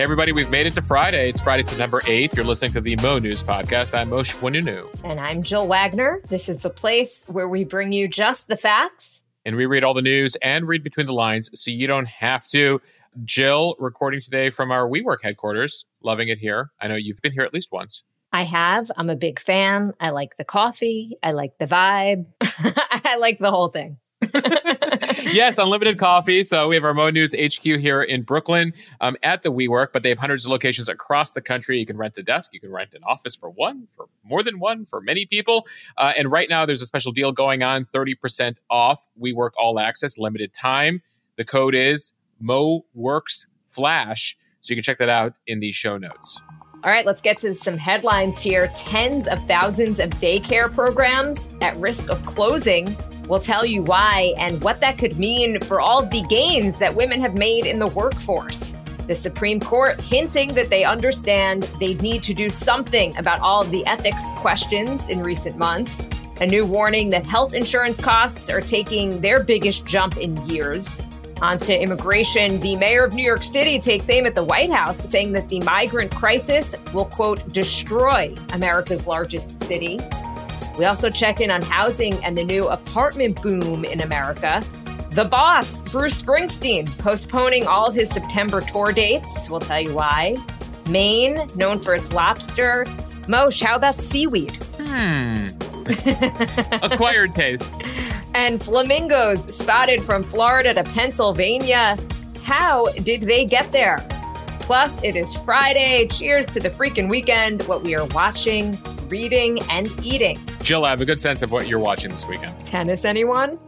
Hey, everybody, we've made it to Friday. It's Friday, September 8th. You're listening to the Mo News Podcast. I'm Mosheh Oinounou. And I'm Jill Wagner. This is the place where we bring you just the facts. And we read all the news and read between the lines so you don't have to. Jill, recording today from our WeWork headquarters. Loving it here. I know you've been here at least once. I have. I'm a big fan. I like the coffee. I like the vibe. I like the whole thing. yes, unlimited coffee. So we have our Mo News HQ here in Brooklyn um, at the WeWork, but they have hundreds of locations across the country. You can rent a desk, you can rent an office for one, for more than one, for many people. Uh, and right now, there's a special deal going on: thirty percent off WeWork All Access, limited time. The code is MoWorks Flash, so you can check that out in the show notes. All right, let's get to some headlines here. Tens of thousands of daycare programs at risk of closing We'll tell you why and what that could mean for all the gains that women have made in the workforce. The Supreme Court hinting that they understand they need to do something about all of the ethics questions in recent months. A new warning that health insurance costs are taking their biggest jump in years. On to immigration. The mayor of New York City takes aim at the White House, saying that the migrant crisis will, quote, destroy America's largest city. We also check in on housing and the new apartment boom in America. The boss, Bruce Springsteen, postponing all of his September tour dates. We'll tell you why. Maine, known for its lobster. Mosheh, how about seaweed? Hmm. Acquired taste. And flamingos spotted from Florida to Pennsylvania. How did they get there? Plus, it is Friday. Cheers to the freaking weekend, what we are watching, reading, and eating. Jill, I have a good sense of what you're watching this weekend. Tennis, anyone?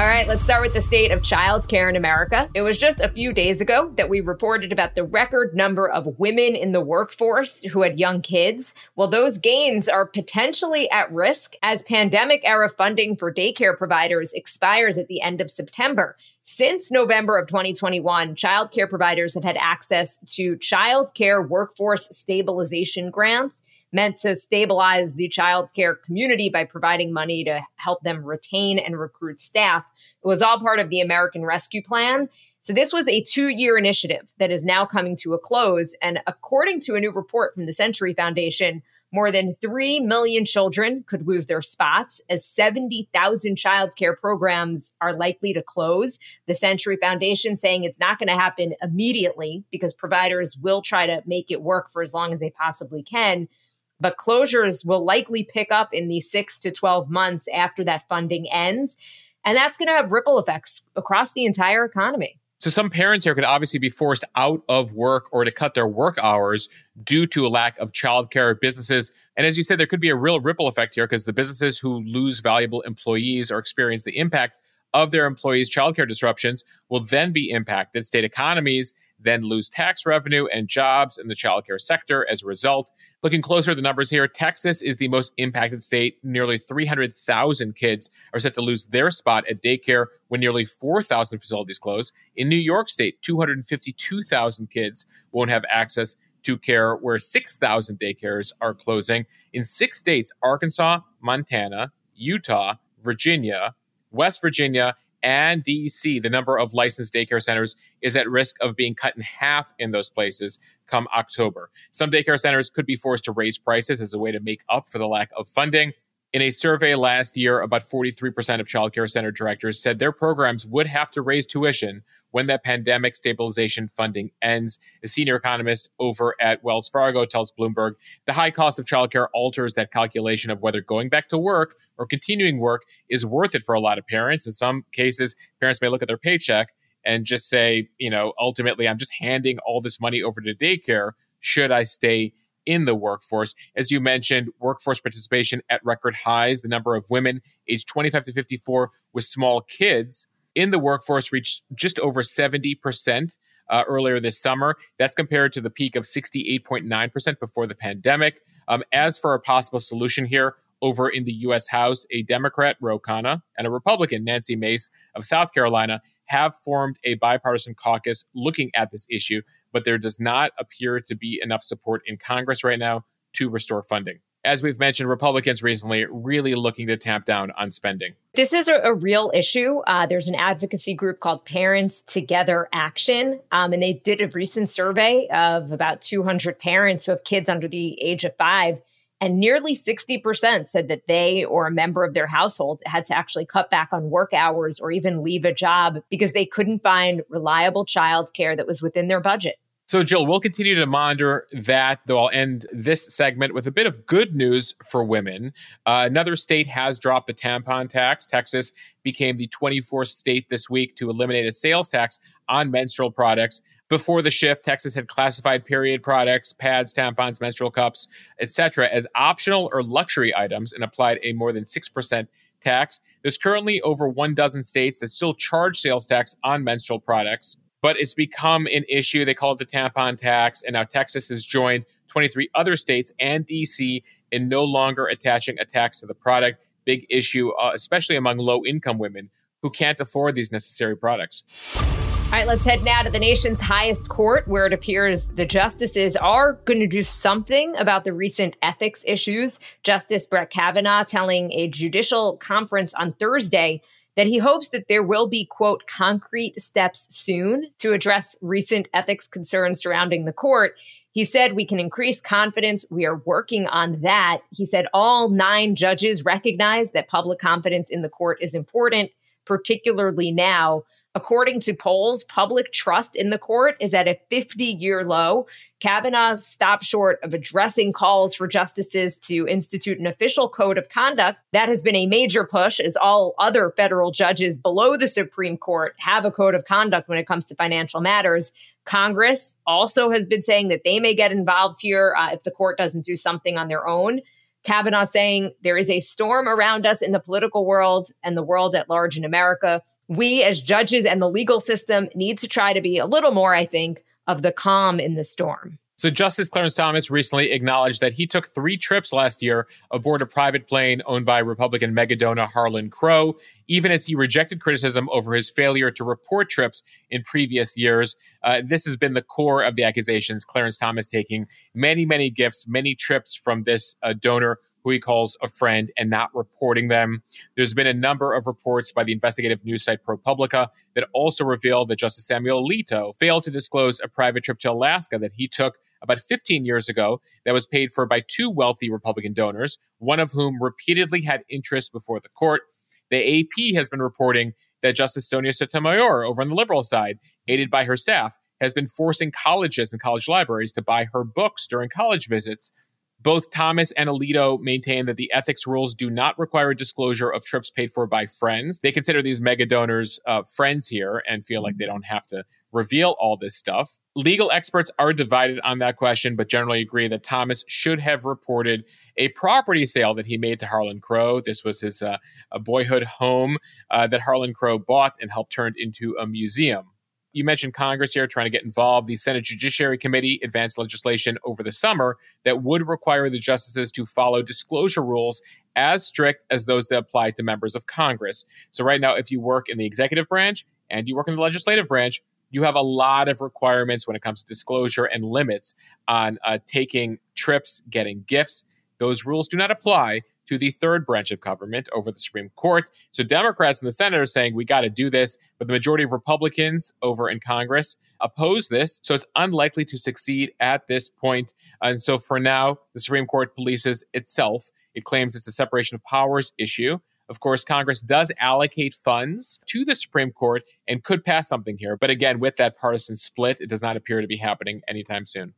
All right, let's start with the state of child care in America. It was just a few days ago that we reported about the record number of women in the workforce who had young kids. Well, those gains are potentially at risk as pandemic era funding for daycare providers expires at the end of September. Since November of 2021, child care providers have had access to child care workforce stabilization grants meant to stabilize the child care community by providing money to help them retain and recruit staff. It was all part of the American Rescue Plan. So this was a two year initiative that is now coming to a close. And according to a new report from the Century Foundation, more than 3 million children could lose their spots as 70,000 childcare programs are likely to close. The Century Foundation saying it's not going to happen immediately because providers will try to make it work for as long as they possibly can but closures will likely pick up in the six to 12 months after that funding ends. And that's going to have ripple effects across the entire economy. So, some parents here could obviously be forced out of work or to cut their work hours due to a lack of childcare businesses. And as you said, there could be a real ripple effect here because the businesses who lose valuable employees or experience the impact of their employees' childcare disruptions will then be impacted. State economies then lose tax revenue and jobs in the childcare sector as a result. Looking closer at the numbers here, Texas is the most impacted state. Nearly 300,000 kids are set to lose their spot at daycare when nearly 4,000 facilities close. In New York State, 252,000 kids won't have access to care where 6,000 daycares are closing. In six states, Arkansas, Montana, Utah, Virginia, West Virginia, and DC, the number of licensed daycare centers is at risk of being cut in half in those places come October. Some daycare centers could be forced to raise prices as a way to make up for the lack of funding. In a survey last year, about 43% of childcare center directors said their programs would have to raise tuition when that pandemic stabilization funding ends. A senior economist over at Wells Fargo tells Bloomberg the high cost of childcare alters that calculation of whether going back to work or continuing work is worth it for a lot of parents. In some cases, parents may look at their paycheck and just say, you know, ultimately, I'm just handing all this money over to daycare. Should I stay in the workforce. As you mentioned, workforce participation at record highs. The number of women aged 25 to 54 with small kids in the workforce reached just over 70%. Uh, earlier this summer. That's compared to the peak of 68.9% before the pandemic. Um, as for a possible solution here, over in the U.S. House, a Democrat, Ro Khanna, and a Republican, Nancy Mace of South Carolina, have formed a bipartisan caucus looking at this issue but there does not appear to be enough support in Congress right now to restore funding. As we've mentioned, Republicans recently really looking to tamp down on spending. This is a, a real issue. Uh, there's an advocacy group called Parents Together Action, um, and they did a recent survey of about 200 parents who have kids under the age of five. And nearly 60% said that they or a member of their household had to actually cut back on work hours or even leave a job because they couldn't find reliable childcare that was within their budget. So, Jill, we'll continue to monitor that, though I'll end this segment with a bit of good news for women. Uh, another state has dropped the tampon tax. Texas became the 24th state this week to eliminate a sales tax on menstrual products. Before the shift, Texas had classified period products, pads, tampons, menstrual cups, etc., as optional or luxury items and applied a more than 6% tax. There's currently over one dozen states that still charge sales tax on menstrual products but it's become an issue. They call it the tampon tax. And now Texas has joined 23 other states and DC in no longer attaching a tax to the product. Big issue, uh, especially among low income women who can't afford these necessary products. All right, let's head now to the nation's highest court, where it appears the justices are going to do something about the recent ethics issues. Justice Brett Kavanaugh telling a judicial conference on Thursday that he hopes that there will be, quote, concrete steps soon to address recent ethics concerns surrounding the court. He said, We can increase confidence. We are working on that. He said, All nine judges recognize that public confidence in the court is important, particularly now. According to polls, public trust in the court is at a 50 year low. Kavanaugh stopped short of addressing calls for justices to institute an official code of conduct. That has been a major push, as all other federal judges below the Supreme Court have a code of conduct when it comes to financial matters. Congress also has been saying that they may get involved here uh, if the court doesn't do something on their own. Kavanaugh saying there is a storm around us in the political world and the world at large in America we as judges and the legal system need to try to be a little more, I think, of the calm in the storm. So, Justice Clarence Thomas recently acknowledged that he took three trips last year aboard a private plane owned by Republican megadona Harlan Crow, even as he rejected criticism over his failure to report trips in previous years. Uh, this has been the core of the accusations. Clarence Thomas taking many, many gifts, many trips from this uh, donor who he calls a friend and not reporting them. There's been a number of reports by the investigative news site ProPublica that also revealed that Justice Samuel Alito failed to disclose a private trip to Alaska that he took about 15 years ago that was paid for by two wealthy Republican donors, one of whom repeatedly had interest before the court. The AP has been reporting that Justice Sonia Sotomayor, over on the liberal side, aided by her staff, has been forcing colleges and college libraries to buy her books during college visits. Both Thomas and Alito maintain that the ethics rules do not require disclosure of trips paid for by friends. They consider these mega donors uh, friends here and feel like they don't have to reveal all this stuff. Legal experts are divided on that question, but generally agree that Thomas should have reported a property sale that he made to Harlan Crow. This was his uh, a boyhood home uh, that Harlan Crow bought and helped turn into a museum. You mentioned Congress here trying to get involved. The Senate Judiciary Committee advanced legislation over the summer that would require the justices to follow disclosure rules as strict as those that apply to members of Congress. So, right now, if you work in the executive branch and you work in the legislative branch, you have a lot of requirements when it comes to disclosure and limits on uh, taking trips, getting gifts. Those rules do not apply to the third branch of government over the Supreme Court. So Democrats in the Senate are saying we got to do this, but the majority of Republicans over in Congress oppose this. So it's unlikely to succeed at this point. And so for now, the Supreme Court polices itself. It claims it's a separation of powers issue. Of course, Congress does allocate funds to the Supreme Court and could pass something here. But again, with that partisan split, it does not appear to be happening anytime soon.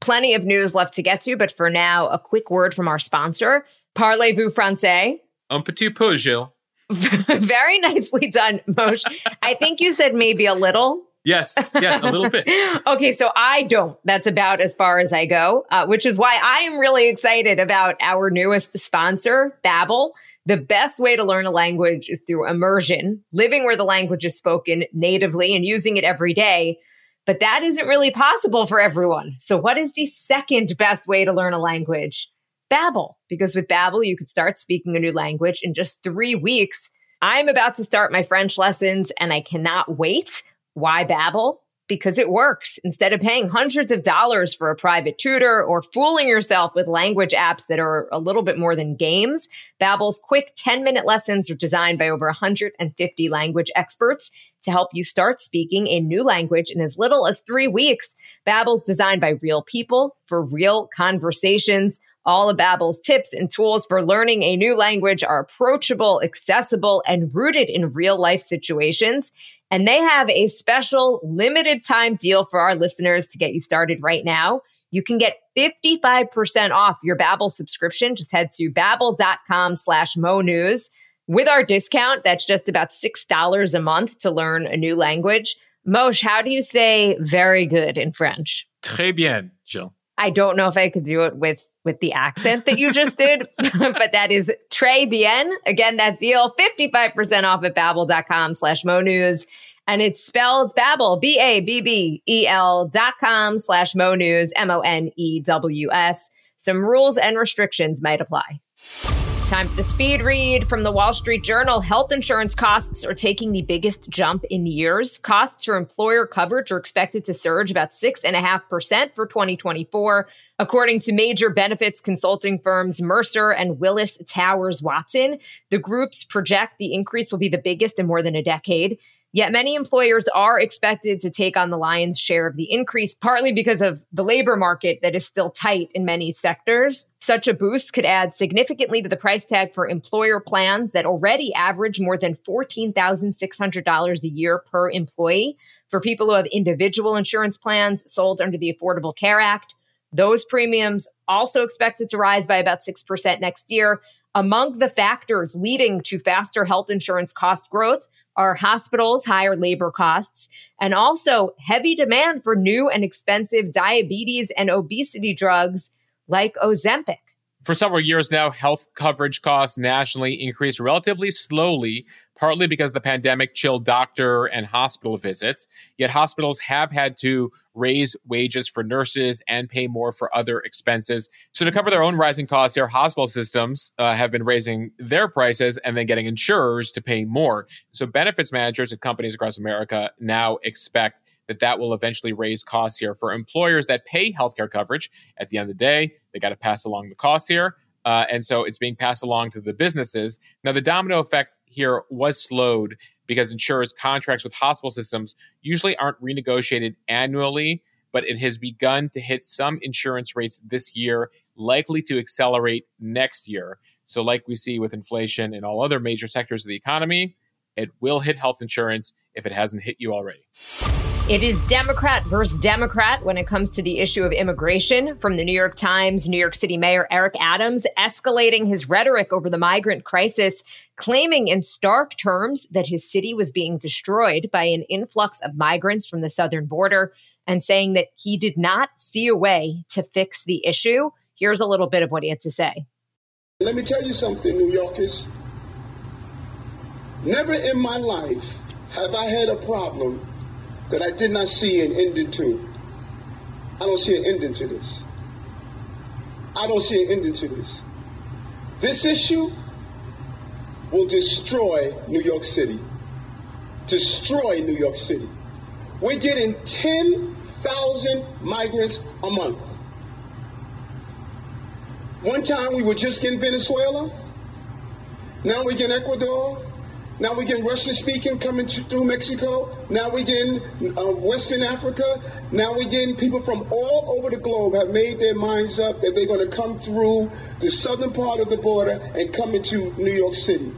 Plenty of news left to get to, but for now, a quick word from our sponsor, Parlez-vous français? Un petit peu, Gilles. Very nicely done, Mosheh. I think you said maybe a little. Yes, yes, a little bit. okay, so I don't. That's about as far as I go, uh, which is why I am really excited about our newest sponsor, Babbel. The best way to learn a language is through immersion, living where the language is spoken natively and using it every day. But that isn't really possible for everyone. So what is the second best way to learn a language? Babbel, because with Babbel you could start speaking a new language in just 3 weeks. I'm about to start my French lessons and I cannot wait. Why Babbel? because it works. Instead of paying hundreds of dollars for a private tutor or fooling yourself with language apps that are a little bit more than games, Babbel's quick 10-minute lessons are designed by over 150 language experts to help you start speaking a new language in as little as 3 weeks. Babbel's designed by real people for real conversations. All of Babbel's tips and tools for learning a new language are approachable, accessible, and rooted in real life situations. And they have a special limited time deal for our listeners to get you started right now. You can get 55% off your Babbel subscription. Just head to babbel.com slash mo news. With our discount, that's just about $6 a month to learn a new language. Mosheh, how do you say very good in French? Très bien, Jill. I don't know if I could do it with with the accent that you just did, but that is très bien. Again, that deal, 55% off at babbel.com slash mo news. And it's spelled Babbel, B-A-B-B-E-L dot com slash mo news, M-O-N-E-W-S. Some rules and restrictions might apply. Time for the speed read from the Wall Street Journal. Health insurance costs are taking the biggest jump in years. Costs for employer coverage are expected to surge about 6.5% for 2024. According to major benefits consulting firms Mercer and Willis Towers Watson, the groups project the increase will be the biggest in more than a decade. Yet many employers are expected to take on the lion's share of the increase, partly because of the labor market that is still tight in many sectors. Such a boost could add significantly to the price tag for employer plans that already average more than $14,600 a year per employee. For people who have individual insurance plans sold under the Affordable Care Act, those premiums also expected to rise by about 6% next year. Among the factors leading to faster health insurance cost growth are hospitals, higher labor costs, and also heavy demand for new and expensive diabetes and obesity drugs like Ozempic. For several years now, health coverage costs nationally increased relatively slowly partly because the pandemic chilled doctor and hospital visits. Yet hospitals have had to raise wages for nurses and pay more for other expenses. So, to cover their own rising costs, their hospital systems uh, have been raising their prices and then getting insurers to pay more. So, benefits managers at companies across America now expect that that will eventually raise costs here for employers that pay healthcare coverage. At the end of the day, they got to pass along the costs here. Uh, and so it's being passed along to the businesses. Now, the domino effect here was slowed because insurers' contracts with hospital systems usually aren't renegotiated annually, but it has begun to hit some insurance rates this year, likely to accelerate next year. So, like we see with inflation and all other major sectors of the economy, it will hit health insurance if it hasn't hit you already. It is Democrat versus Democrat when it comes to the issue of immigration. From the New York Times, New York City Mayor Eric Adams escalating his rhetoric over the migrant crisis, claiming in stark terms that his city was being destroyed by an influx of migrants from the southern border, and saying that he did not see a way to fix the issue. Here's a little bit of what he had to say. Let me tell you something, New Yorkers. Never in my life have I had a problem that I did not see an ending to. I don't see an ending to this. I don't see an ending to this. This issue will destroy New York City. Destroy New York City. We're getting 10,000 migrants a month. One time we were just in Venezuela. Now we're getting Ecuador. Now we're getting Russian speaking coming through Mexico. Now we're getting uh, Western Africa. Now we're getting people from all over the globe have made their minds up that they're going to come through the southern part of the border and come into New York City.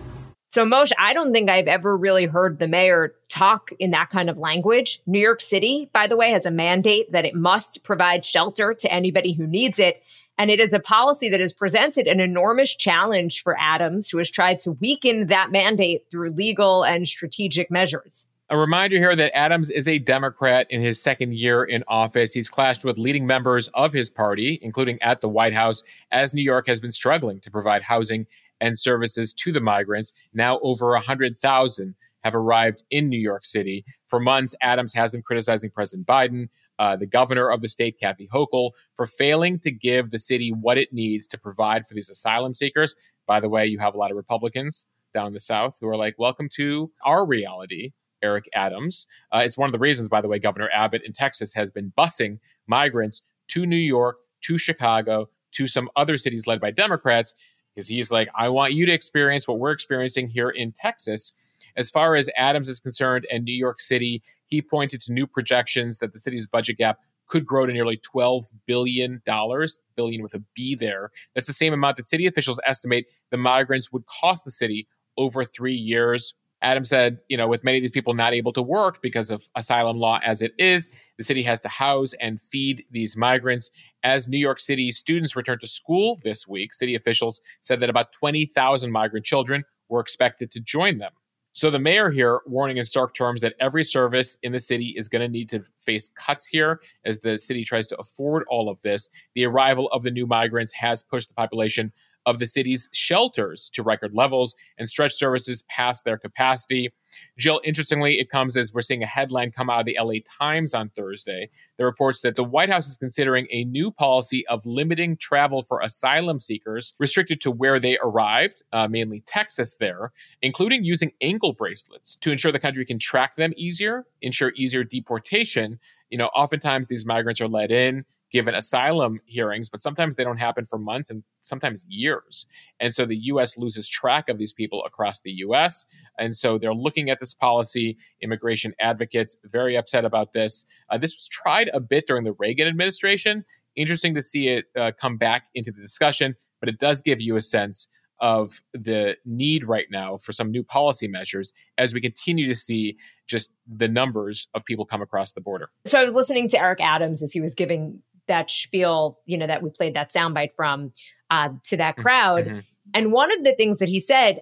So, Mosheh, I don't think I've ever really heard the mayor talk in that kind of language. New York City, by the way, has a mandate that it must provide shelter to anybody who needs it. And it is a policy that has presented an enormous challenge for Adams, who has tried to weaken that mandate through legal and strategic measures. A reminder here that Adams is a Democrat in his second year in office. He's clashed with leading members of his party, including at the White House, as New York has been struggling to provide housing and services to the migrants. Now over 100,000 have arrived in New York City. For months, Adams has been criticizing President Biden uh, the governor of the state, Kathy Hochul, for failing to give the city what it needs to provide for these asylum seekers. By the way, you have a lot of Republicans down in the South who are like, welcome to our reality. Eric Adams. Uh, it's one of the reasons, by the way, Governor Abbott in Texas has been busing migrants to New York, to Chicago, to some other cities led by Democrats, because he's like, I want you to experience what we're experiencing here in Texas. As far as Adams is concerned and New York City, he pointed to new projections that the city's budget gap could grow to nearly $12 billion, billion with a B there. That's the same amount that city officials estimate the migrants would cost the city over three years. Adam said, you know, with many of these people not able to work because of asylum law as it is, the city has to house and feed these migrants. As New York City students return to school this week, city officials said that about 20,000 migrant children were expected to join them. So the mayor here warning in stark terms that every service in the city is going to need to face cuts here as the city tries to afford all of this. The arrival of the new migrants has pushed the population of the city's shelters to record levels and stretch services past their capacity. Jill, interestingly, it comes as we're seeing a headline come out of the LA Times on Thursday that reports that the White House is considering a new policy of limiting travel for asylum seekers restricted to where they arrived, uh, mainly Texas there, including using ankle bracelets to ensure the country can track them easier, ensure easier deportation. You know, oftentimes these migrants are let in given asylum hearings, but sometimes they don't happen for months and sometimes years. And so the US loses track of these people across the US. And so they're looking at this policy. Immigration advocates very upset about this. Uh, this was tried a bit during the Reagan administration. Interesting to see it uh, come back into the discussion, but it does give you a sense of the need right now for some new policy measures as we continue to see just the numbers of people come across the border. So I was listening to Eric Adams as he was giving that spiel, you know, that we played that soundbite from uh, to that mm-hmm. crowd. Mm-hmm. And one of the things that he said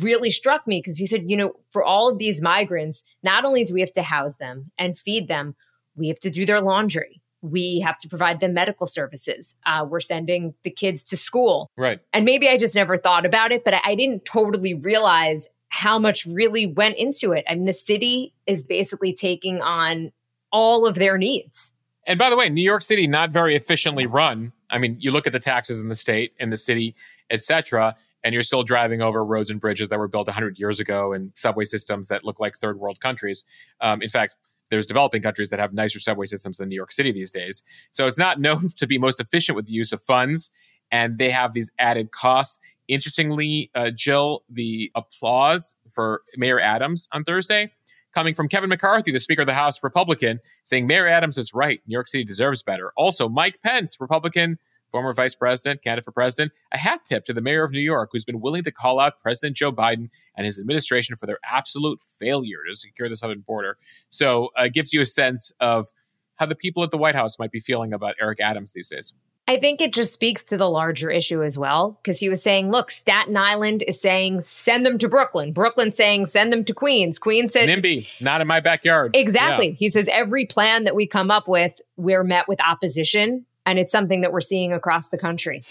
really struck me because he said, you know, for all of these migrants, not only do we have to house them and feed them, we have to do their laundry. We have to provide them medical services. Uh, we're sending the kids to school. Right. And maybe I just never thought about it, but I, I didn't totally realize how much really went into it. I mean, the city is basically taking on all of their needs. And by the way, New York City not very efficiently run. I mean, you look at the taxes in the state, in the city, etc., and you're still driving over roads and bridges that were built 100 years ago and subway systems that look like third world countries. Um, in fact, there's developing countries that have nicer subway systems than New York City these days. So it's not known to be most efficient with the use of funds, and they have these added costs. Interestingly, uh, Jill, the applause for Mayor Adams on Thursday coming from Kevin McCarthy, the Speaker of the House Republican, saying Mayor Adams is right. New York City deserves better. Also, Mike Pence, Republican, former vice president, candidate for president, a hat tip to the mayor of New York, who's been willing to call out President Joe Biden and his administration for their absolute failure to secure the southern border. So uh, it gives you a sense of how the people at the White House might be feeling about Eric Adams these days. I think it just speaks to the larger issue as well, because he was saying, look, Staten Island is saying send them to Brooklyn. Brooklyn saying send them to Queens. Queens says NIMBY, not in my backyard. Exactly. Yeah. He says every plan that we come up with, we're met with opposition. And it's something that we're seeing across the country.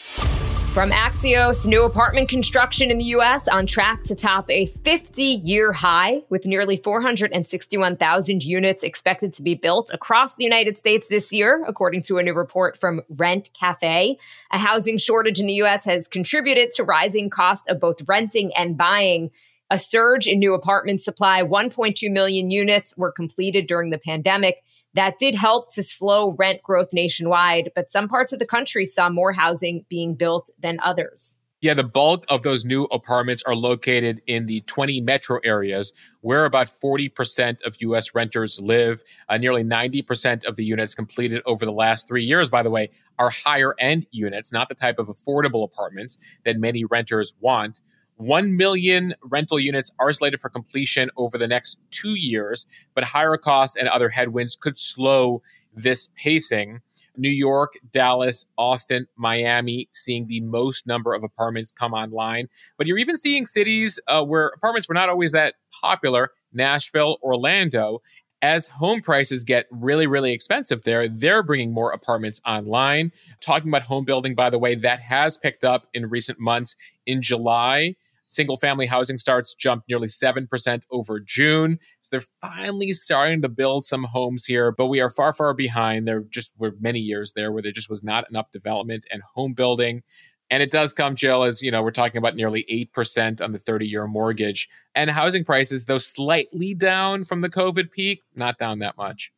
From Axios, new apartment construction in the U.S. on track to top a 50 year high, with nearly 461,000 units expected to be built across the United States this year, according to a new report from Rent Cafe. A housing shortage in the U.S. has contributed to rising costs of both renting and buying. A surge in new apartment supply, 1.2 million units were completed during the pandemic. That did help to slow rent growth nationwide, but some parts of the country saw more housing being built than others. Yeah, the bulk of those new apartments are located in the 20 metro areas where about 40% of US renters live. Uh, nearly 90% of the units completed over the last three years, by the way, are higher end units, not the type of affordable apartments that many renters want. 1 million rental units are slated for completion over the next two years, but higher costs and other headwinds could slow this pacing. New York, Dallas, Austin, Miami seeing the most number of apartments come online. But you're even seeing cities uh, where apartments were not always that popular Nashville, Orlando. As home prices get really, really expensive there, they're bringing more apartments online. Talking about home building, by the way, that has picked up in recent months. In July, Single family housing starts jumped nearly 7% over June. So they're finally starting to build some homes here, but we are far, far behind. There just were many years there where there just was not enough development and home building. And it does come, Jill, as you know, we're talking about nearly 8% on the 30 year mortgage. And housing prices, though slightly down from the COVID peak, not down that much.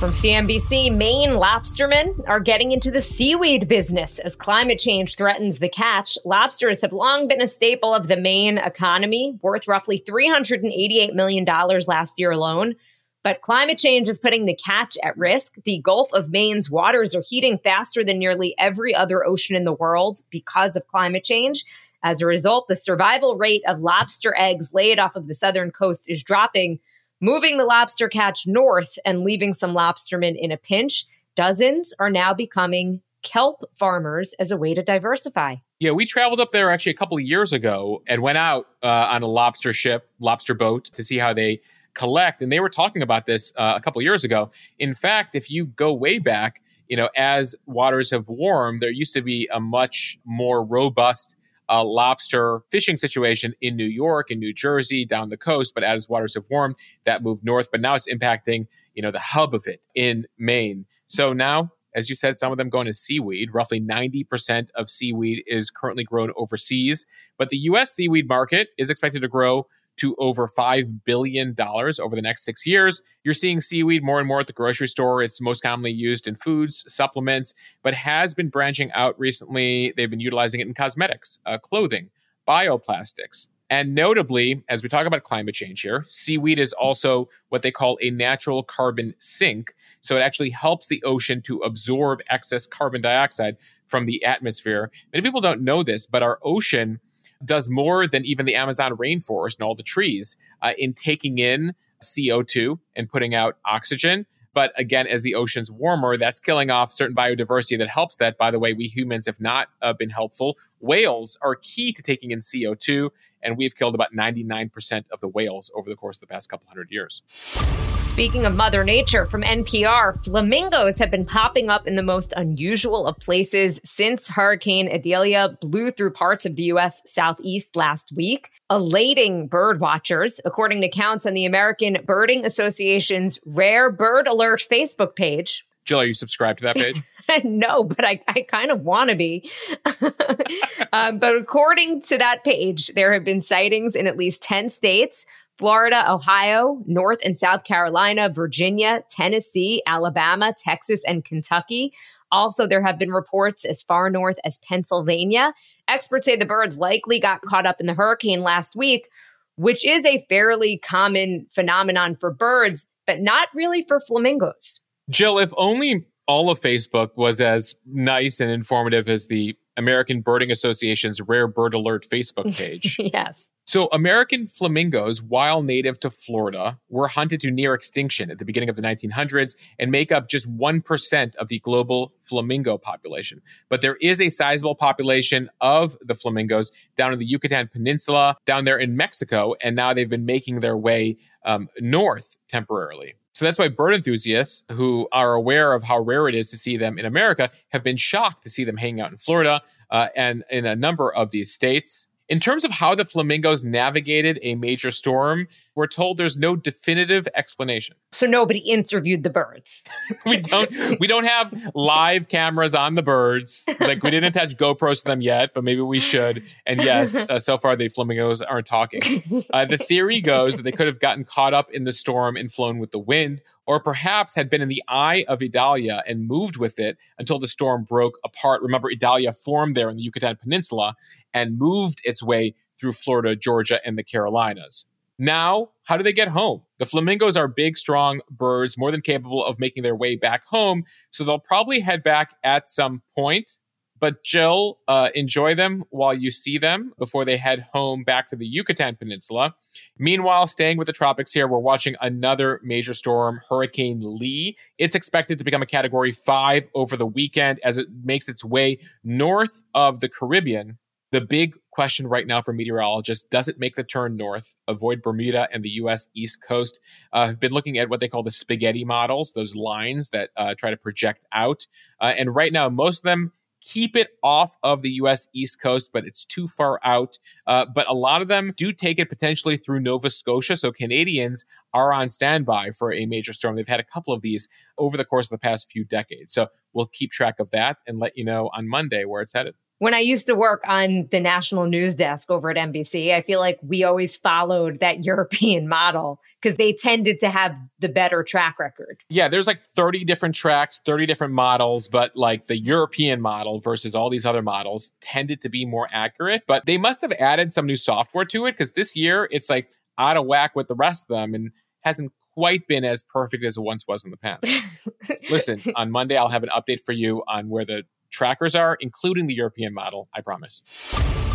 From CNBC, Maine lobstermen are getting into the seaweed business as climate change threatens the catch. Lobsters have long been a staple of the Maine economy, worth roughly $388 million last year alone. But climate change is putting the catch at risk. The Gulf of Maine's waters are heating faster than nearly every other ocean in the world because of climate change. As a result, the survival rate of lobster eggs laid off of the southern coast is dropping, moving the lobster catch north and leaving some lobstermen in a pinch. Dozens are now becoming kelp farmers as a way to diversify. Yeah, we traveled up there actually a couple of years ago and went out uh, on a lobster ship, lobster boat, to see how they collect. And they were talking about this uh, a couple years ago. In fact, if you go way back, you know, as waters have warmed, there used to be a much more robust uh, lobster fishing situation in New York and New Jersey down the coast. But as waters have warmed, that moved north. But now it's impacting, you know, the hub of it in Maine. So now as you said, some of them going to seaweed. Roughly 90% of seaweed is currently grown overseas. But the US seaweed market is expected to grow to over $5 billion over the next six years. You're seeing seaweed more and more at the grocery store. It's most commonly used in foods, supplements, but has been branching out recently. They've been utilizing it in cosmetics, uh, clothing, bioplastics. And notably, as we talk about climate change here, seaweed is also what they call a natural carbon sink. So it actually helps the ocean to absorb excess carbon dioxide from the atmosphere. Many people don't know this, but our ocean does more than even the Amazon rainforest and all the trees uh, in taking in CO2 and putting out oxygen. But again, as the ocean's warmer, that's killing off certain biodiversity that helps that. By the way, we humans have not uh, been helpful. Whales are key to taking in CO2, and we've killed about 99% of the whales over the course of the past couple hundred years. Speaking of Mother Nature from NPR, flamingos have been popping up in the most unusual of places since Hurricane Idalia blew through parts of the U.S. southeast last week, elating bird watchers, according to counts on the American Birding Association's Rare Bird Alert Facebook page. Jill, are you subscribed to that page? no, but I, I kind of want to be. um, but according to that page, there have been sightings in at least 10 states Florida, Ohio, North and South Carolina, Virginia, Tennessee, Alabama, Texas, and Kentucky. Also, there have been reports as far north as Pennsylvania. Experts say the birds likely got caught up in the hurricane last week, which is a fairly common phenomenon for birds, but not really for flamingos. Jill, if only all of Facebook was as nice and informative as the American Birding Association's Rare Bird Alert Facebook page. yes. So, American flamingos, while native to Florida, were hunted to near extinction at the beginning of the 1900s and make up just 1% of the global flamingo population. But there is a sizable population of the flamingos down in the Yucatan Peninsula, down there in Mexico, and now they've been making their way um, north temporarily. So that's why bird enthusiasts who are aware of how rare it is to see them in America have been shocked to see them hanging out in Florida uh, and in a number of these states. In terms of how the flamingos navigated a major storm, we're told there's no definitive explanation. So nobody interviewed the birds. we don't we don't have live cameras on the birds. Like we didn't attach GoPros to them yet, but maybe we should. And yes, uh, so far the flamingos aren't talking. Uh, the theory goes that they could have gotten caught up in the storm and flown with the wind, or perhaps had been in the eye of Idalia and moved with it until the storm broke apart. Remember, Idalia formed there in the Yucatan Peninsula and moved its way through Florida, Georgia, and the Carolinas. Now, how do they get home? The flamingos are big, strong birds, more than capable of making their way back home. So they'll probably head back at some point. But Jill, uh, enjoy them while you see them before they head home back to the Yucatan Peninsula. Meanwhile, staying with the tropics here, we're watching another major storm, Hurricane Lee. It's expected to become a category five over the weekend as it makes its way north of the Caribbean the big question right now for meteorologists does it make the turn north, avoid Bermuda and the U.S. East Coast? Uh, have been looking at what they call the spaghetti models, those lines that uh, try to project out. Uh, and right now, most of them keep it off of the U.S. East Coast, but it's too far out. Uh, but a lot of them do take it potentially through Nova Scotia. So Canadians are on standby for a major storm. They've had a couple of these over the course of the past few decades. So we'll keep track of that and let you know on Monday where it's headed. When I used to work on the national news desk over at NBC, I feel like we always followed that European model because they tended to have the better track record. Yeah, there's like 30 different tracks, 30 different models, but like the European model versus all these other models tended to be more accurate. But they must have added some new software to it because this year it's like out of whack with the rest of them and hasn't quite been as perfect as it once was in the past. Listen, on Monday, I'll have an update for you on where the trackers are, including the European model, I promise.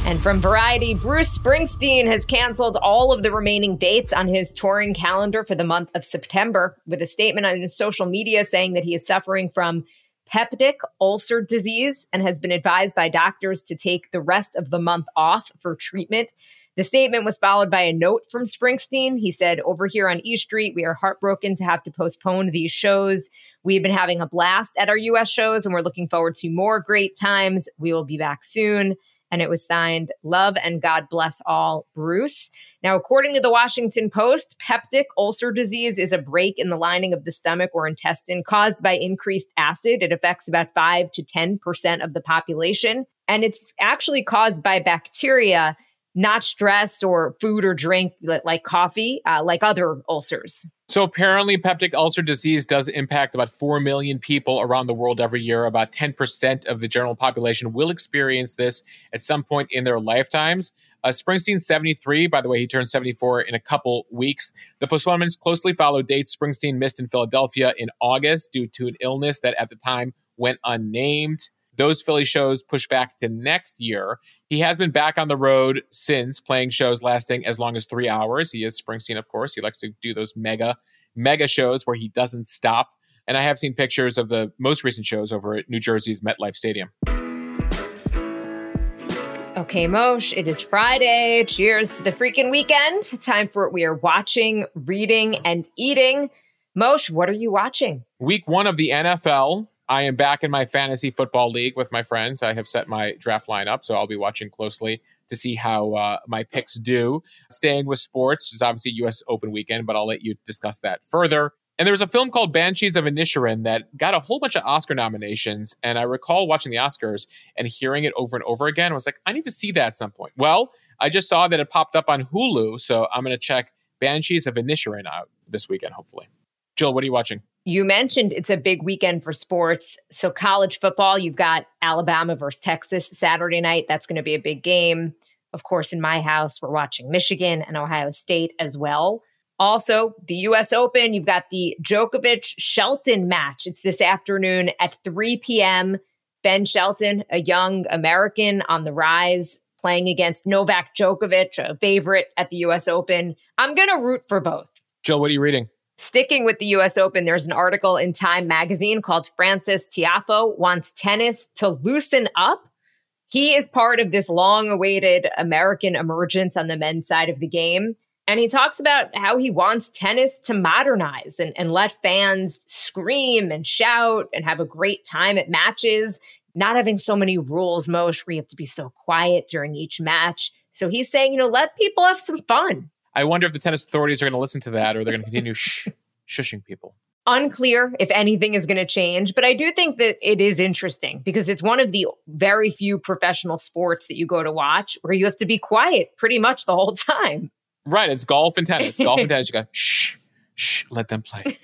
And from Variety, Bruce Springsteen has canceled all of the remaining dates on his touring calendar for the month of September with a statement on his social media saying that he is suffering from peptic ulcer disease and has been advised by doctors to take the rest of the month off for treatment. The statement was followed by a note from Springsteen. He said, Over here on E Street, we are heartbroken to have to postpone these shows. We've been having a blast at our US shows and we're looking forward to more great times. We will be back soon. And it was signed Love and God Bless All Bruce. Now, according to the Washington Post, peptic ulcer disease is a break in the lining of the stomach or intestine caused by increased acid. It affects about 5 to 10% of the population. And it's actually caused by bacteria not stress or food or drink like coffee, uh, like other ulcers. So apparently, peptic ulcer disease does impact about 4 million people around the world every year. About 10% of the general population will experience this at some point in their lifetimes. Uh, Springsteen 73, by the way, he turns 74 in a couple weeks. The postponements closely followed dates Springsteen missed in Philadelphia in August due to an illness that at the time went unnamed. Those Philly shows pushed back to next year. He has been back on the road since playing shows lasting as long as three hours. He is Springsteen, of course. He likes to do those mega, mega shows where he doesn't stop. And I have seen pictures of the most recent shows over at New Jersey's MetLife Stadium. Okay, Mosh, it is Friday. Cheers to the freaking weekend. Time for what we are watching, reading, and eating. Mosh, what are you watching? Week one of the NFL I am back in my fantasy football league with my friends. I have set my draft lineup, so I'll be watching closely to see how uh, my picks do. Staying with sports, it's obviously U.S. Open weekend, but I'll let you discuss that further. And there was a film called Banshees of Inisherin that got a whole bunch of Oscar nominations. And I recall watching the Oscars and hearing it over and over again. I was like, I need to see that at some point. Well, I just saw that it popped up on Hulu, so I'm going to check Banshees of Inisherin out this weekend, hopefully. Jill, what are you watching? You mentioned it's a big weekend for sports. So, college football, you've got Alabama versus Texas Saturday night. That's going to be a big game. Of course, in my house, we're watching Michigan and Ohio State as well. Also, the US Open, you've got the Djokovic Shelton match. It's this afternoon at 3 p.m. Ben Shelton, a young American on the rise, playing against Novak Djokovic, a favorite at the US Open. I'm going to root for both. Jill, what are you reading? Sticking with the US Open, there's an article in Time magazine called Frances Tiafoe Wants Tennis to Loosen Up. He is part of this long awaited American emergence on the men's side of the game. And he talks about how he wants tennis to modernize and, and let fans scream and shout and have a great time at matches, not having so many rules, Mosh, where you have to be so quiet during each match. So he's saying, you know, let people have some fun. I wonder if the tennis authorities are going to listen to that or they're going to continue shh, shushing people. Unclear if anything is going to change, but I do think that it is interesting because it's one of the very few professional sports that you go to watch where you have to be quiet pretty much the whole time. Right. It's golf and tennis. golf and tennis, you go shh, shh, let them play.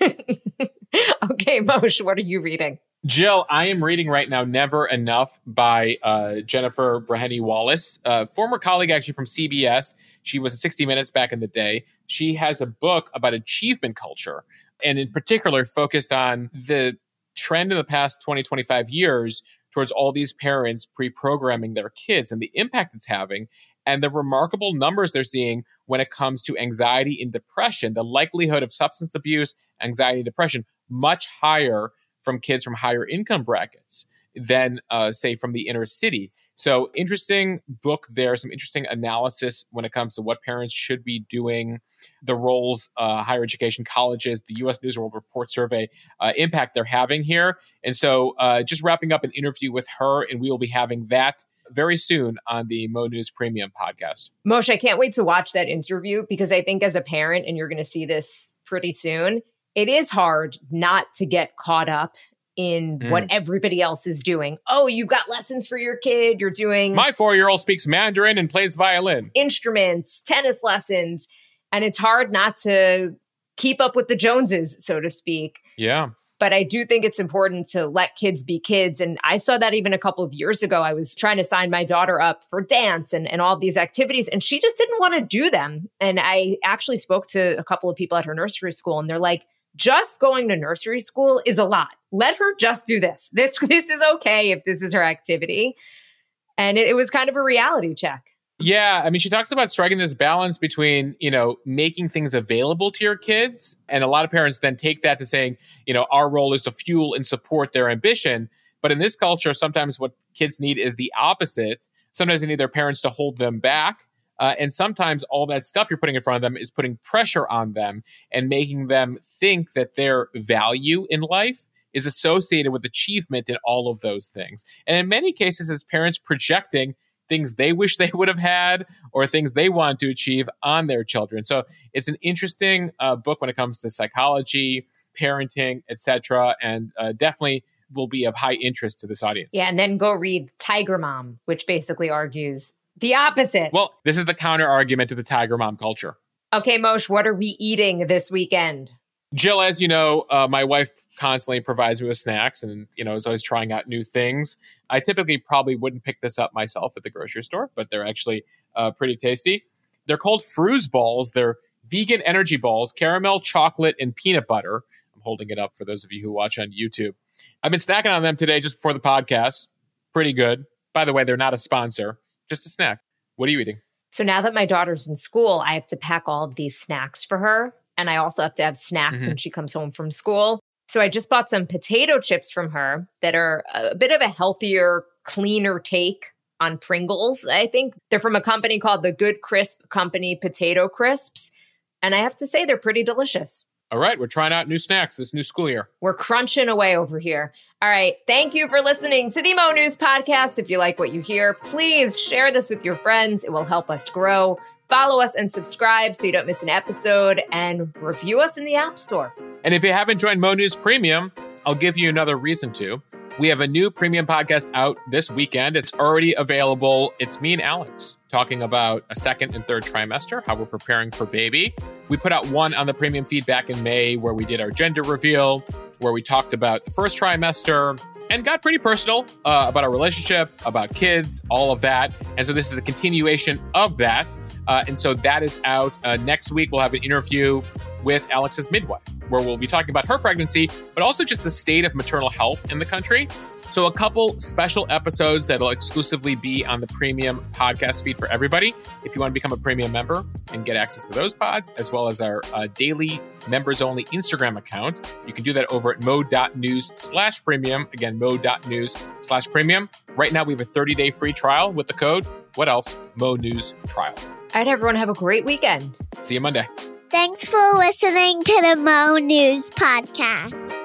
okay, Mosheh, what are you reading? Jill, I am reading right now Never Enough by uh, Jennifer Breheny Wallace, a former colleague actually from CBS. She was 60 Minutes back in the day. She has a book about achievement culture, and in particular, focused on the trend in the past 20, 25 years towards all these parents pre programming their kids and the impact it's having, and the remarkable numbers they're seeing when it comes to anxiety and depression. The likelihood of substance abuse, anxiety, depression much higher from kids from higher income brackets than, uh, say, from the inner city. So, interesting book there, some interesting analysis when it comes to what parents should be doing, the roles uh, higher education, colleges, the US News World Report survey uh, impact they're having here. And so, uh, just wrapping up an interview with her, and we will be having that very soon on the Mo News Premium podcast. Mosheh, I can't wait to watch that interview because I think as a parent, and you're going to see this pretty soon, it is hard not to get caught up in mm. what everybody else is doing. Oh, you've got lessons for your kid. You're doing. My four year old speaks Mandarin and plays violin, instruments, tennis lessons. And it's hard not to keep up with the Joneses, so to speak. Yeah. But I do think it's important to let kids be kids. And I saw that even a couple of years ago. I was trying to sign my daughter up for dance and, and all these activities, and she just didn't want to do them. And I actually spoke to a couple of people at her nursery school, and they're like, just going to nursery school is a lot. Let her just do this. This this is okay if this is her activity. And it, it was kind of a reality check. Yeah, I mean, she talks about striking this balance between, you know, making things available to your kids. And a lot of parents then take that to saying, you know, our role is to fuel and support their ambition. But in this culture, sometimes what kids need is the opposite. Sometimes they need their parents to hold them back. Uh, and sometimes all that stuff you're putting in front of them is putting pressure on them and making them think that their value in life is associated with achievement in all of those things. And in many cases, as parents projecting things they wish they would have had or things they want to achieve on their children. So it's an interesting uh, book when it comes to psychology, parenting, etc., and uh, definitely will be of high interest to this audience. Yeah, and then go read Tiger Mom, which basically argues the opposite. Well, this is the counter argument to the Tiger Mom culture. Okay, Mosheh, what are we eating this weekend? Jill, as you know, uh, my wife constantly provides me with snacks and you know is always trying out new things. I typically probably wouldn't pick this up myself at the grocery store, but they're actually uh, pretty tasty. They're called Frooze balls. They're vegan energy balls, caramel, chocolate, and peanut butter. I'm holding it up for those of you who watch on YouTube. I've been snacking on them today just before the podcast. Pretty good. By the way, they're not a sponsor, just a snack. What are you eating? So now that my daughter's in school, I have to pack all of these snacks for her. And I also have to have snacks mm-hmm. when she comes home from school. So I just bought some potato chips from her that are a bit of a healthier, cleaner take on Pringles. I think they're from a company called the Good Crisp Company Potato Crisps. And I have to say, they're pretty delicious. All right, we're trying out new snacks this new school year. We're crunching away over here. All right, thank you for listening to the Mo News Podcast. If you like what you hear, please share this with your friends. It will help us grow. Follow us and subscribe so you don't miss an episode and review us in the App Store. And if you haven't joined Mo News Premium, I'll give you another reason to. We have a new premium podcast out this weekend. It's already available. It's me and Alex talking about a second and third trimester, how we're preparing for baby. We put out one on the premium feedback in May where we did our gender reveal, where we talked about the first trimester, and got pretty personal uh, about our relationship, about kids, all of that. And so this is a continuation of that. Uh, and so that is out uh, next week. We'll have an interview with Alex's midwife, where we'll be talking about her pregnancy, but also just the state of maternal health in the country. So, a couple special episodes that'll exclusively be on the premium podcast feed for everybody. If you want to become a premium member and get access to those pods, as well as our uh, daily members only Instagram account, you can do that over at mo.news slash premium. Again, mo.news slash premium. Right now, we have a 30 day free trial with the code. What else? Mo News Trial. All right, everyone, have a great weekend. See you Monday. Thanks for listening to the Mo News Podcast.